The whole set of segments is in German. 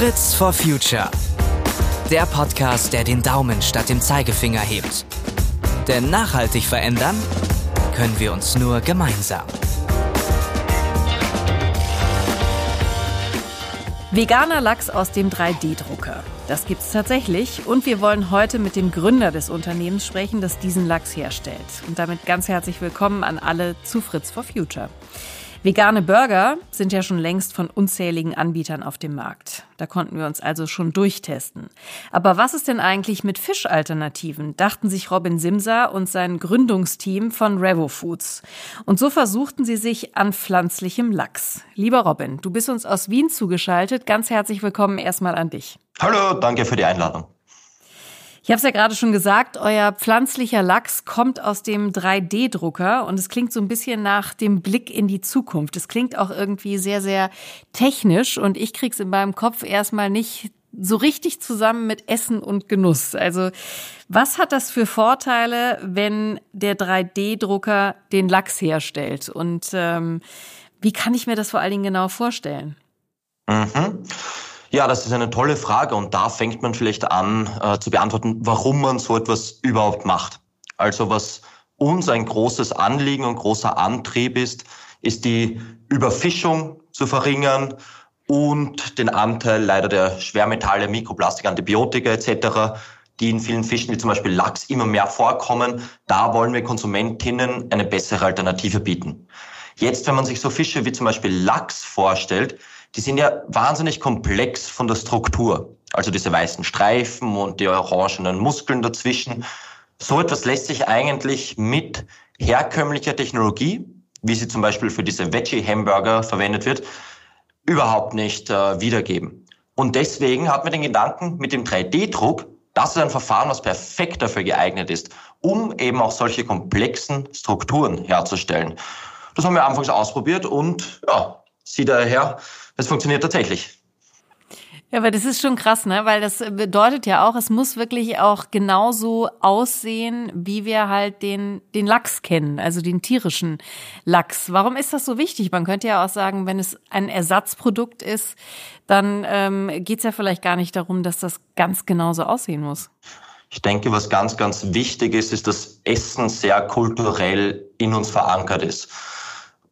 Fritz for Future. Der Podcast, der den Daumen statt dem Zeigefinger hebt. Denn nachhaltig verändern können wir uns nur gemeinsam. Veganer Lachs aus dem 3D-Drucker. Das gibt's tatsächlich und wir wollen heute mit dem Gründer des Unternehmens sprechen, das diesen Lachs herstellt. Und damit ganz herzlich willkommen an alle zu Fritz for Future. Vegane Burger sind ja schon längst von unzähligen Anbietern auf dem Markt. Da konnten wir uns also schon durchtesten. Aber was ist denn eigentlich mit Fischalternativen? Dachten sich Robin Simsa und sein Gründungsteam von Revo Foods. Und so versuchten sie sich an pflanzlichem Lachs. Lieber Robin, du bist uns aus Wien zugeschaltet. Ganz herzlich willkommen erstmal an dich. Hallo, danke für die Einladung. Ich habe es ja gerade schon gesagt, euer pflanzlicher Lachs kommt aus dem 3D-Drucker und es klingt so ein bisschen nach dem Blick in die Zukunft. Es klingt auch irgendwie sehr, sehr technisch und ich krieg's in meinem Kopf erstmal nicht so richtig zusammen mit Essen und Genuss. Also was hat das für Vorteile, wenn der 3D-Drucker den Lachs herstellt? Und ähm, wie kann ich mir das vor allen Dingen genau vorstellen? Mhm. Ja, das ist eine tolle Frage und da fängt man vielleicht an äh, zu beantworten, warum man so etwas überhaupt macht. Also was uns ein großes Anliegen und großer Antrieb ist, ist die Überfischung zu verringern und den Anteil leider der Schwermetalle, Mikroplastik, Antibiotika etc., die in vielen Fischen wie zum Beispiel Lachs immer mehr vorkommen. Da wollen wir Konsumentinnen eine bessere Alternative bieten. Jetzt, wenn man sich so Fische wie zum Beispiel Lachs vorstellt, die sind ja wahnsinnig komplex von der Struktur. Also diese weißen Streifen und die orangenen Muskeln dazwischen. So etwas lässt sich eigentlich mit herkömmlicher Technologie, wie sie zum Beispiel für diese Veggie-Hamburger verwendet wird, überhaupt nicht äh, wiedergeben. Und deswegen hat man den Gedanken, mit dem 3D-Druck, das ist ein Verfahren, was perfekt dafür geeignet ist, um eben auch solche komplexen Strukturen herzustellen. Das haben wir anfangs ausprobiert und ja, sieh daher, es funktioniert tatsächlich. Ja, aber das ist schon krass, ne? Weil das bedeutet ja auch, es muss wirklich auch genauso aussehen, wie wir halt den, den Lachs kennen, also den tierischen Lachs. Warum ist das so wichtig? Man könnte ja auch sagen, wenn es ein Ersatzprodukt ist, dann ähm, geht es ja vielleicht gar nicht darum, dass das ganz genauso aussehen muss. Ich denke, was ganz, ganz wichtig ist, ist, dass Essen sehr kulturell in uns verankert ist.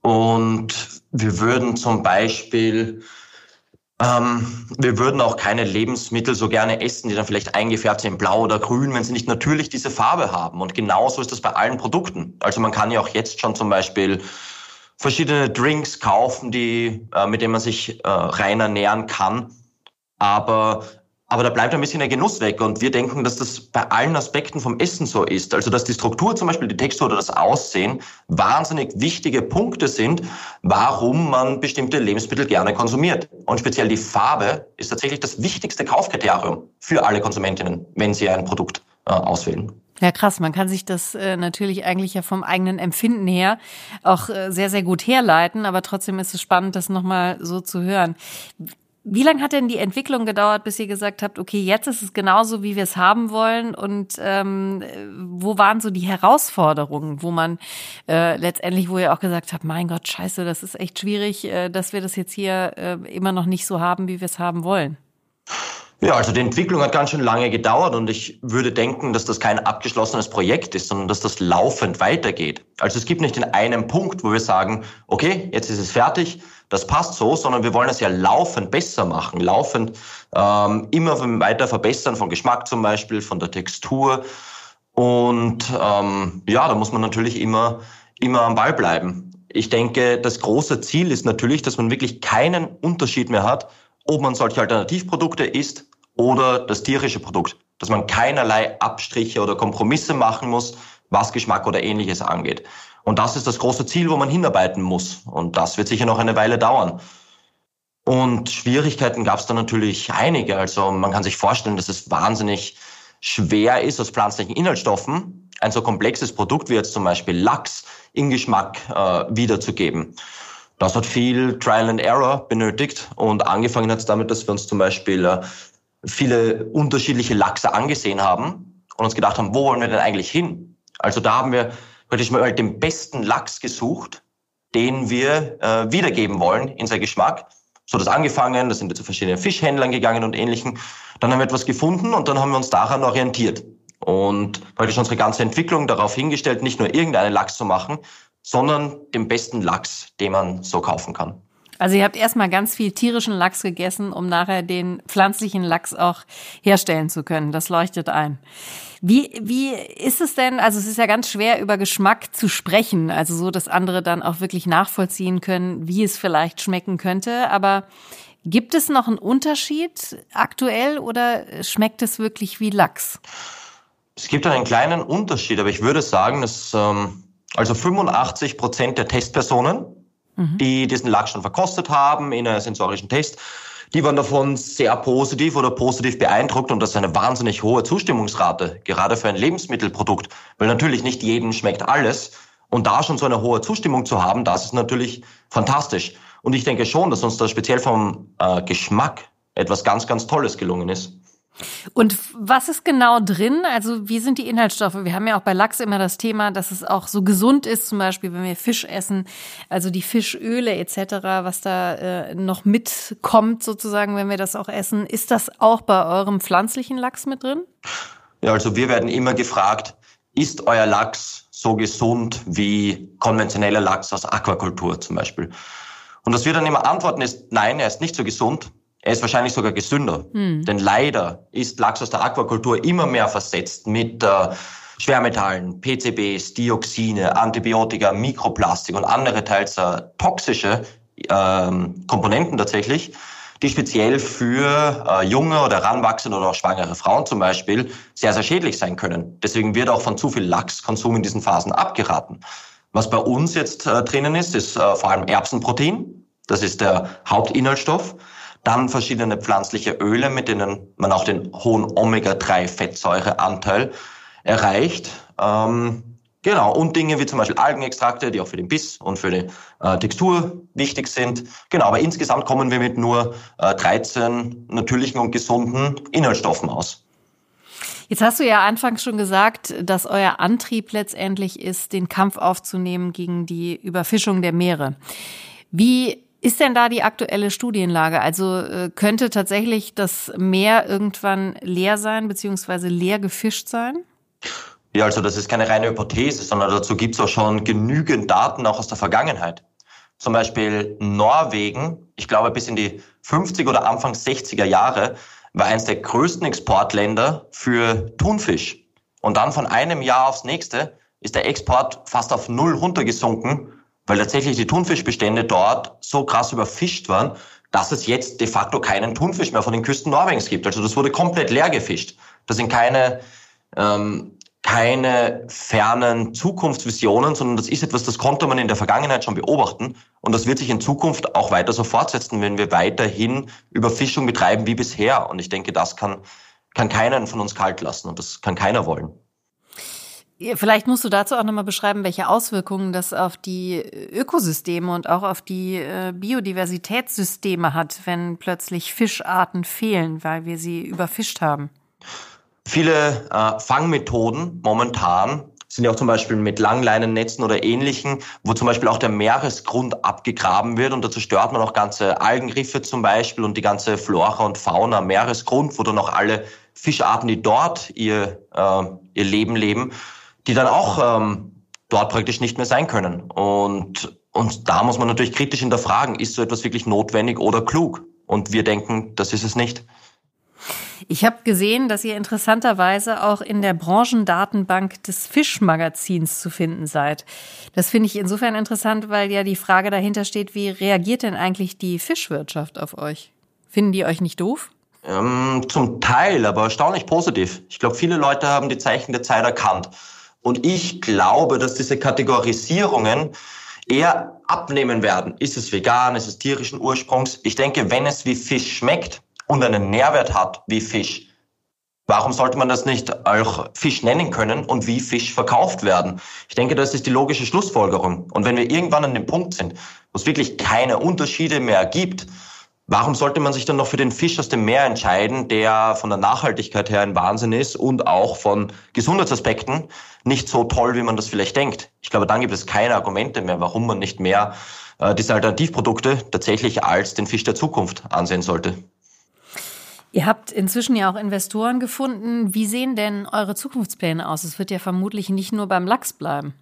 Und wir würden zum Beispiel, ähm, wir würden auch keine Lebensmittel so gerne essen, die dann vielleicht eingefärbt sind in blau oder grün, wenn sie nicht natürlich diese Farbe haben. Und genauso ist das bei allen Produkten. Also man kann ja auch jetzt schon zum Beispiel verschiedene Drinks kaufen, die, äh, mit denen man sich äh, rein ernähren kann. Aber aber da bleibt ein bisschen der Genuss weg. Und wir denken, dass das bei allen Aspekten vom Essen so ist. Also, dass die Struktur, zum Beispiel die Textur oder das Aussehen, wahnsinnig wichtige Punkte sind, warum man bestimmte Lebensmittel gerne konsumiert. Und speziell die Farbe ist tatsächlich das wichtigste Kaufkriterium für alle Konsumentinnen, wenn sie ein Produkt äh, auswählen. Ja, krass. Man kann sich das äh, natürlich eigentlich ja vom eigenen Empfinden her auch äh, sehr, sehr gut herleiten. Aber trotzdem ist es spannend, das nochmal so zu hören. Wie lange hat denn die Entwicklung gedauert, bis ihr gesagt habt, okay, jetzt ist es genauso, wie wir es haben wollen? Und ähm, wo waren so die Herausforderungen, wo man äh, letztendlich, wo ihr auch gesagt habt, mein Gott, scheiße, das ist echt schwierig, äh, dass wir das jetzt hier äh, immer noch nicht so haben, wie wir es haben wollen? Ja, also die Entwicklung hat ganz schön lange gedauert und ich würde denken, dass das kein abgeschlossenes Projekt ist, sondern dass das laufend weitergeht. Also es gibt nicht in einem Punkt, wo wir sagen, okay, jetzt ist es fertig, das passt so, sondern wir wollen es ja laufend besser machen, laufend ähm, immer weiter verbessern, von Geschmack zum Beispiel, von der Textur. Und ähm, ja, da muss man natürlich immer, immer am Ball bleiben. Ich denke, das große Ziel ist natürlich, dass man wirklich keinen Unterschied mehr hat, ob man solche Alternativprodukte isst oder das tierische Produkt. Dass man keinerlei Abstriche oder Kompromisse machen muss, was Geschmack oder ähnliches angeht. Und das ist das große Ziel, wo man hinarbeiten muss. Und das wird sicher noch eine Weile dauern. Und Schwierigkeiten gab es da natürlich einige. Also man kann sich vorstellen, dass es wahnsinnig schwer ist, aus pflanzlichen Inhaltsstoffen ein so komplexes Produkt wie jetzt zum Beispiel Lachs in Geschmack äh, wiederzugeben. Das hat viel Trial and Error benötigt und angefangen hat es damit, dass wir uns zum Beispiel äh, viele unterschiedliche Lachse angesehen haben und uns gedacht haben, wo wollen wir denn eigentlich hin? Also da haben wir praktisch mal den besten Lachs gesucht, den wir äh, wiedergeben wollen in sein Geschmack So das angefangen, da sind wir zu verschiedenen Fischhändlern gegangen und ähnlichen. Dann haben wir etwas gefunden und dann haben wir uns daran orientiert. Und praktisch unsere ganze Entwicklung darauf hingestellt, nicht nur irgendeinen Lachs zu machen, sondern den besten Lachs, den man so kaufen kann. Also ihr habt erstmal ganz viel tierischen Lachs gegessen, um nachher den pflanzlichen Lachs auch herstellen zu können. Das leuchtet ein. Wie, wie ist es denn, also es ist ja ganz schwer über Geschmack zu sprechen, also so, dass andere dann auch wirklich nachvollziehen können, wie es vielleicht schmecken könnte. Aber gibt es noch einen Unterschied aktuell oder schmeckt es wirklich wie Lachs? Es gibt einen kleinen Unterschied, aber ich würde sagen, dass ähm, also 85 Prozent der Testpersonen Mhm. die diesen Lachs schon verkostet haben in einem sensorischen Test. Die waren davon sehr positiv oder positiv beeindruckt und das ist eine wahnsinnig hohe Zustimmungsrate, gerade für ein Lebensmittelprodukt, weil natürlich nicht jedem schmeckt alles. Und da schon so eine hohe Zustimmung zu haben, das ist natürlich fantastisch. Und ich denke schon, dass uns da speziell vom äh, Geschmack etwas ganz, ganz Tolles gelungen ist. Und was ist genau drin? Also wie sind die Inhaltsstoffe? Wir haben ja auch bei Lachs immer das Thema, dass es auch so gesund ist, zum Beispiel wenn wir Fisch essen, also die Fischöle etc., was da äh, noch mitkommt sozusagen, wenn wir das auch essen. Ist das auch bei eurem pflanzlichen Lachs mit drin? Ja, also wir werden immer gefragt, ist euer Lachs so gesund wie konventioneller Lachs aus Aquakultur zum Beispiel? Und was wir dann immer antworten ist, nein, er ist nicht so gesund, er ist wahrscheinlich sogar gesünder. Hm. Denn leider ist Lachs aus der Aquakultur immer mehr versetzt mit äh, Schwermetallen, PCBs, Dioxine, Antibiotika, Mikroplastik und andere teils äh, toxische ähm, Komponenten tatsächlich, die speziell für äh, junge oder heranwachsende oder auch schwangere Frauen zum Beispiel sehr, sehr schädlich sein können. Deswegen wird auch von zu viel Lachskonsum in diesen Phasen abgeraten. Was bei uns jetzt äh, drinnen ist, ist äh, vor allem Erbsenprotein. Das ist der Hauptinhaltsstoff. Dann verschiedene pflanzliche Öle, mit denen man auch den hohen Omega-3-Fettsäureanteil erreicht. Ähm, Genau, und Dinge wie zum Beispiel Algenextrakte, die auch für den Biss und für die äh, Textur wichtig sind. Genau, aber insgesamt kommen wir mit nur äh, 13 natürlichen und gesunden Inhaltsstoffen aus. Jetzt hast du ja anfangs schon gesagt, dass euer Antrieb letztendlich ist, den Kampf aufzunehmen gegen die Überfischung der Meere. Wie ist denn da die aktuelle Studienlage? Also äh, könnte tatsächlich das Meer irgendwann leer sein, beziehungsweise leer gefischt sein? Ja, also das ist keine reine Hypothese, sondern dazu gibt es auch schon genügend Daten auch aus der Vergangenheit. Zum Beispiel Norwegen, ich glaube bis in die 50 oder Anfang 60er Jahre, war eines der größten Exportländer für Thunfisch. Und dann von einem Jahr aufs nächste ist der Export fast auf null runtergesunken weil tatsächlich die Thunfischbestände dort so krass überfischt waren, dass es jetzt de facto keinen Thunfisch mehr von den Küsten Norwegens gibt. Also das wurde komplett leer gefischt. Das sind keine, ähm, keine fernen Zukunftsvisionen, sondern das ist etwas, das konnte man in der Vergangenheit schon beobachten. Und das wird sich in Zukunft auch weiter so fortsetzen, wenn wir weiterhin Überfischung betreiben wie bisher. Und ich denke, das kann, kann keinen von uns kalt lassen und das kann keiner wollen. Vielleicht musst du dazu auch nochmal beschreiben, welche Auswirkungen das auf die Ökosysteme und auch auf die äh, Biodiversitätssysteme hat, wenn plötzlich Fischarten fehlen, weil wir sie überfischt haben. Viele äh, Fangmethoden momentan sind ja auch zum Beispiel mit Langleinennetzen oder ähnlichen, wo zum Beispiel auch der Meeresgrund abgegraben wird und da zerstört man auch ganze Algenriffe zum Beispiel und die ganze Flora und Fauna am Meeresgrund, wo dann auch alle Fischarten, die dort ihr, äh, ihr Leben leben, die dann auch ähm, dort praktisch nicht mehr sein können. Und, und da muss man natürlich kritisch hinterfragen, ist so etwas wirklich notwendig oder klug? Und wir denken, das ist es nicht. Ich habe gesehen, dass ihr interessanterweise auch in der Branchendatenbank des Fischmagazins zu finden seid. Das finde ich insofern interessant, weil ja die Frage dahinter steht, wie reagiert denn eigentlich die Fischwirtschaft auf euch? Finden die euch nicht doof? Ähm, zum Teil, aber erstaunlich positiv. Ich glaube, viele Leute haben die Zeichen der Zeit erkannt. Und ich glaube, dass diese Kategorisierungen eher abnehmen werden. Ist es vegan, ist es tierischen Ursprungs? Ich denke, wenn es wie Fisch schmeckt und einen Nährwert hat wie Fisch, warum sollte man das nicht auch Fisch nennen können und wie Fisch verkauft werden? Ich denke, das ist die logische Schlussfolgerung. Und wenn wir irgendwann an dem Punkt sind, wo es wirklich keine Unterschiede mehr gibt, Warum sollte man sich dann noch für den Fisch aus dem Meer entscheiden, der von der Nachhaltigkeit her ein Wahnsinn ist und auch von Gesundheitsaspekten nicht so toll, wie man das vielleicht denkt? Ich glaube, dann gibt es keine Argumente mehr, warum man nicht mehr äh, diese Alternativprodukte tatsächlich als den Fisch der Zukunft ansehen sollte. Ihr habt inzwischen ja auch Investoren gefunden. Wie sehen denn eure Zukunftspläne aus? Es wird ja vermutlich nicht nur beim Lachs bleiben.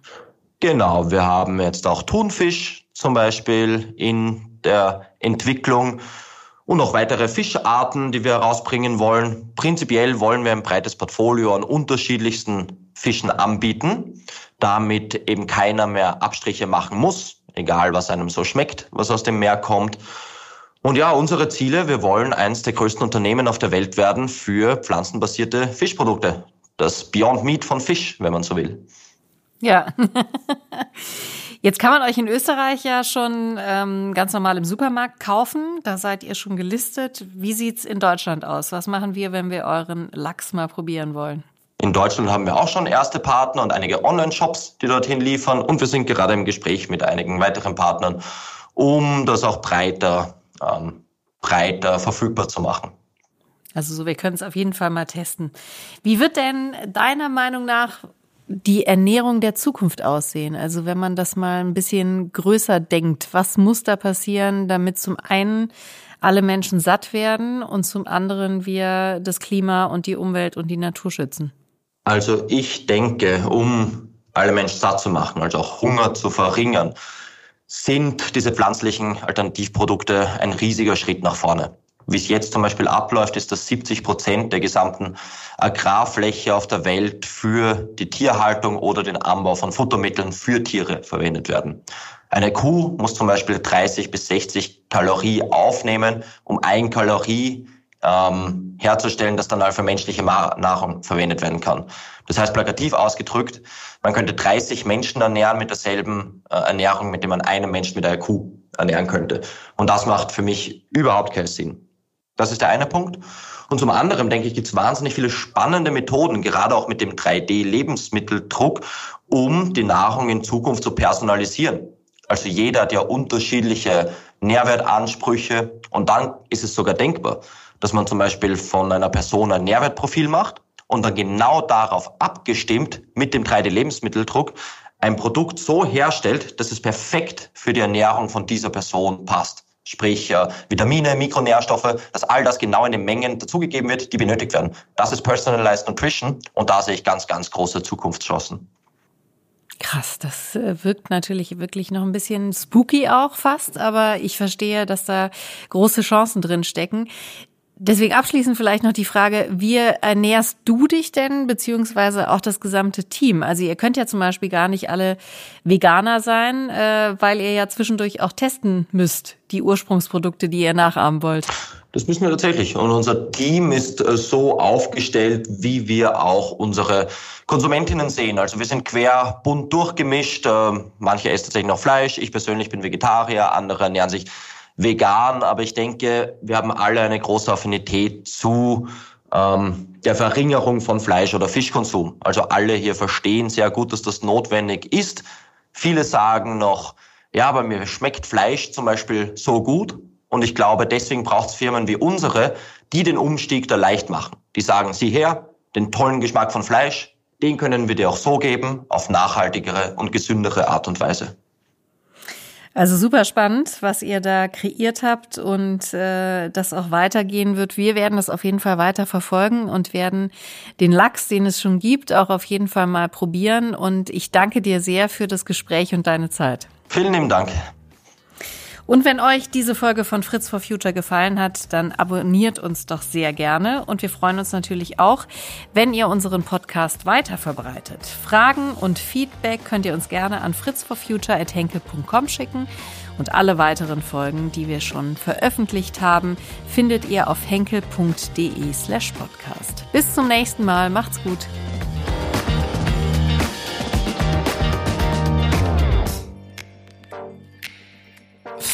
Genau, wir haben jetzt auch Thunfisch zum Beispiel in der Entwicklung und noch weitere Fischarten, die wir herausbringen wollen. Prinzipiell wollen wir ein breites Portfolio an unterschiedlichsten Fischen anbieten, damit eben keiner mehr Abstriche machen muss, egal was einem so schmeckt, was aus dem Meer kommt. Und ja, unsere Ziele, wir wollen eines der größten Unternehmen auf der Welt werden für pflanzenbasierte Fischprodukte. Das Beyond Meat von Fisch, wenn man so will. Ja. Jetzt kann man euch in Österreich ja schon ähm, ganz normal im Supermarkt kaufen. Da seid ihr schon gelistet. Wie sieht's in Deutschland aus? Was machen wir, wenn wir euren Lachs mal probieren wollen? In Deutschland haben wir auch schon erste Partner und einige Online-Shops, die dorthin liefern. Und wir sind gerade im Gespräch mit einigen weiteren Partnern, um das auch breiter, ähm, breiter verfügbar zu machen. Also so, wir können es auf jeden Fall mal testen. Wie wird denn deiner Meinung nach die Ernährung der Zukunft aussehen? Also wenn man das mal ein bisschen größer denkt, was muss da passieren, damit zum einen alle Menschen satt werden und zum anderen wir das Klima und die Umwelt und die Natur schützen? Also ich denke, um alle Menschen satt zu machen, also auch Hunger zu verringern, sind diese pflanzlichen Alternativprodukte ein riesiger Schritt nach vorne. Wie es jetzt zum Beispiel abläuft, ist, dass 70 Prozent der gesamten Agrarfläche auf der Welt für die Tierhaltung oder den Anbau von Futtermitteln für Tiere verwendet werden. Eine Kuh muss zum Beispiel 30 bis 60 Kalorie aufnehmen, um ein Kalorie ähm, herzustellen, das dann für menschliche Nahrung verwendet werden kann. Das heißt, plakativ ausgedrückt, man könnte 30 Menschen ernähren mit derselben äh, Ernährung, mit dem man einen Menschen mit einer Kuh ernähren könnte. Und das macht für mich überhaupt keinen Sinn. Das ist der eine Punkt. Und zum anderen, denke ich, gibt es wahnsinnig viele spannende Methoden, gerade auch mit dem 3D-Lebensmitteldruck, um die Nahrung in Zukunft zu personalisieren. Also jeder hat ja unterschiedliche Nährwertansprüche und dann ist es sogar denkbar, dass man zum Beispiel von einer Person ein Nährwertprofil macht und dann genau darauf abgestimmt mit dem 3D-Lebensmitteldruck ein Produkt so herstellt, dass es perfekt für die Ernährung von dieser Person passt sprich äh, Vitamine, Mikronährstoffe, dass all das genau in den Mengen dazugegeben wird, die benötigt werden. Das ist Personalized Nutrition und da sehe ich ganz, ganz große Zukunftschancen. Krass, das äh, wirkt natürlich wirklich noch ein bisschen spooky auch fast, aber ich verstehe, dass da große Chancen drin stecken. Deswegen abschließend vielleicht noch die Frage, wie ernährst du dich denn, beziehungsweise auch das gesamte Team? Also ihr könnt ja zum Beispiel gar nicht alle Veganer sein, äh, weil ihr ja zwischendurch auch testen müsst, die Ursprungsprodukte, die ihr nachahmen wollt. Das müssen wir tatsächlich. Und unser Team ist äh, so aufgestellt, wie wir auch unsere Konsumentinnen sehen. Also wir sind quer bunt durchgemischt. Äh, manche essen tatsächlich noch Fleisch. Ich persönlich bin Vegetarier, andere ernähren sich vegan, aber ich denke, wir haben alle eine große Affinität zu ähm, der Verringerung von Fleisch- oder Fischkonsum. Also alle hier verstehen sehr gut, dass das notwendig ist. Viele sagen noch, ja, aber mir schmeckt Fleisch zum Beispiel so gut. Und ich glaube, deswegen braucht es Firmen wie unsere, die den Umstieg da leicht machen. Die sagen, sieh her, den tollen Geschmack von Fleisch, den können wir dir auch so geben, auf nachhaltigere und gesündere Art und Weise. Also super spannend, was ihr da kreiert habt und äh, das auch weitergehen wird. Wir werden das auf jeden Fall weiter verfolgen und werden den Lachs, den es schon gibt, auch auf jeden Fall mal probieren. Und ich danke dir sehr für das Gespräch und deine Zeit. Vielen lieben Dank. Und wenn euch diese Folge von Fritz for Future gefallen hat, dann abonniert uns doch sehr gerne. Und wir freuen uns natürlich auch, wenn ihr unseren Podcast weiter verbreitet. Fragen und Feedback könnt ihr uns gerne an fritzforfuture.henkel.com schicken. Und alle weiteren Folgen, die wir schon veröffentlicht haben, findet ihr auf henkel.de slash podcast. Bis zum nächsten Mal. Macht's gut.